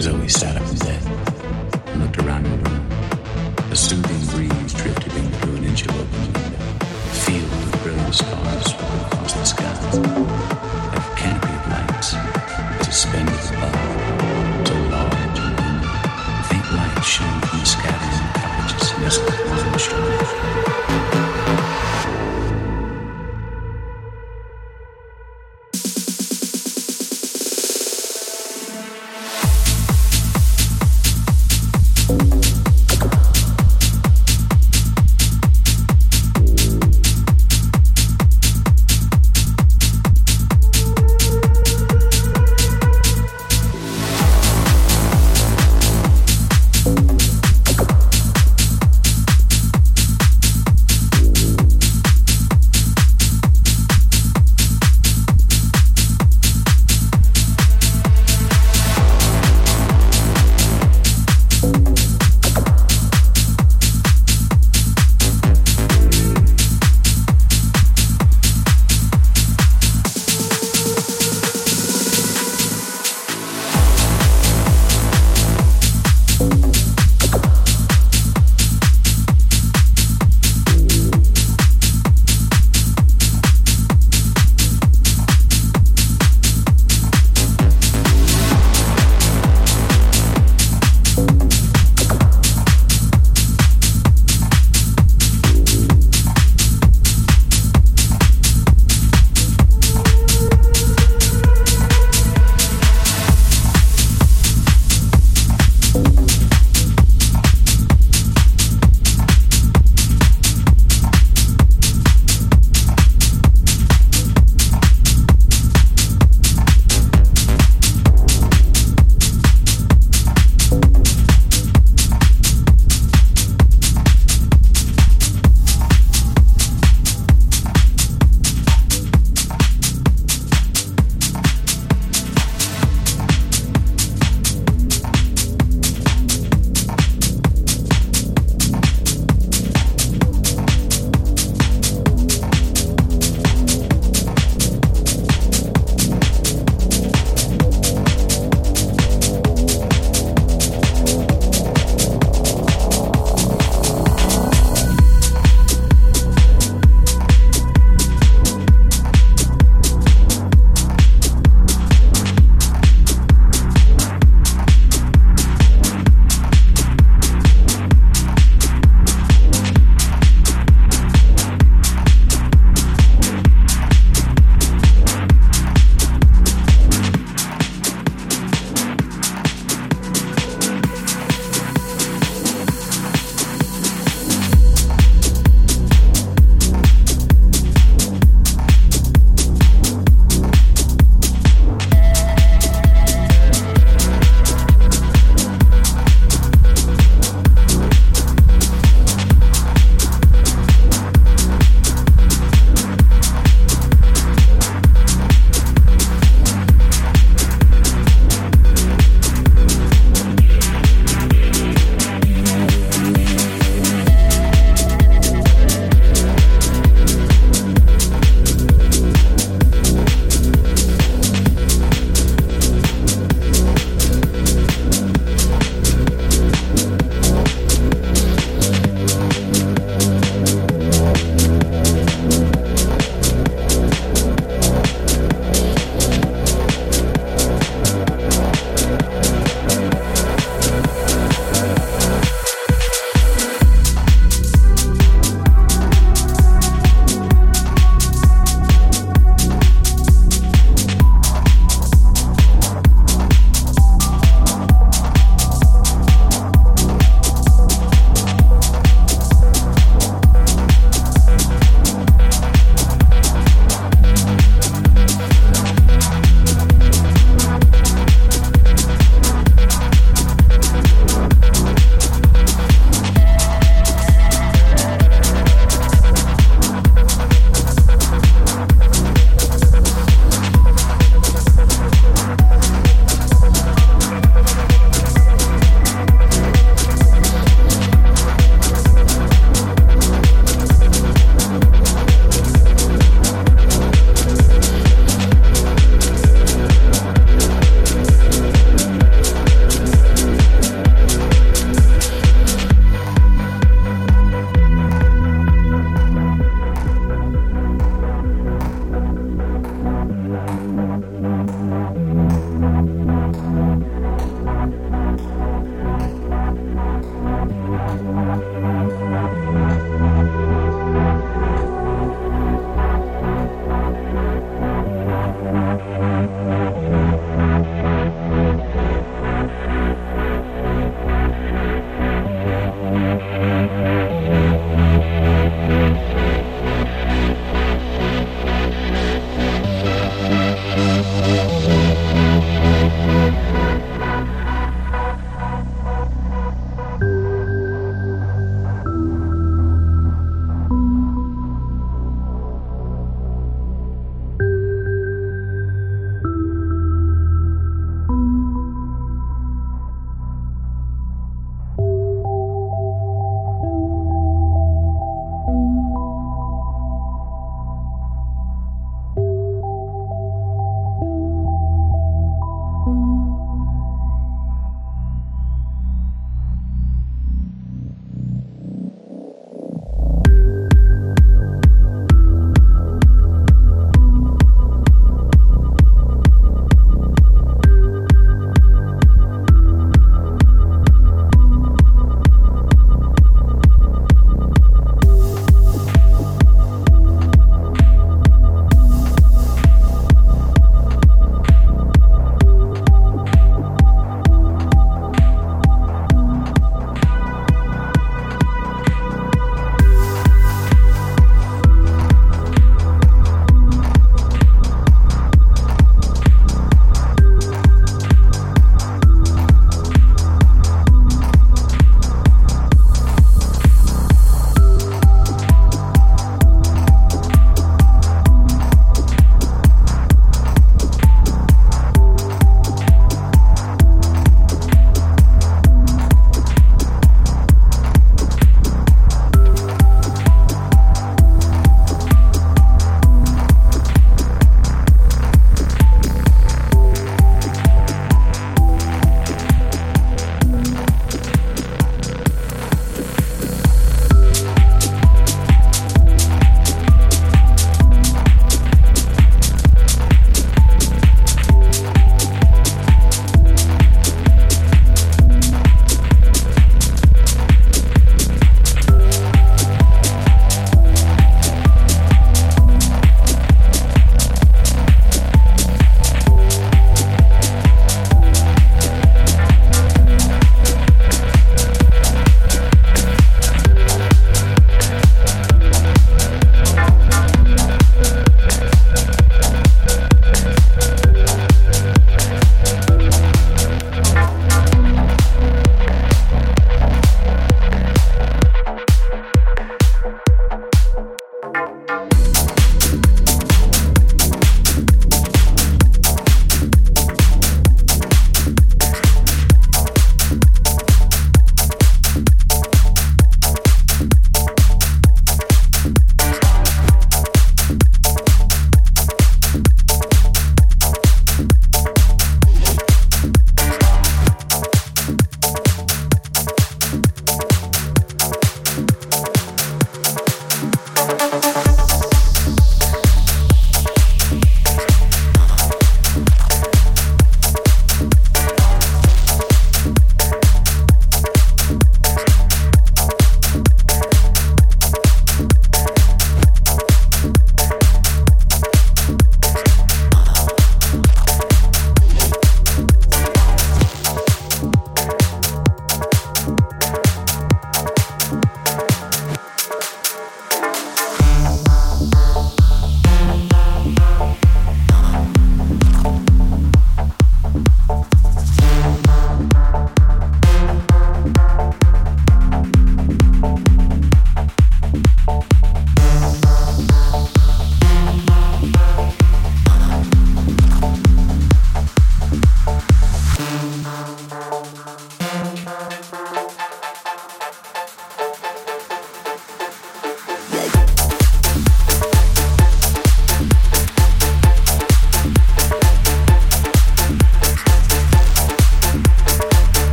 Zoe sat up in bed and looked around the room. The soothing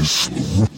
is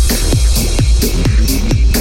ほっぺん。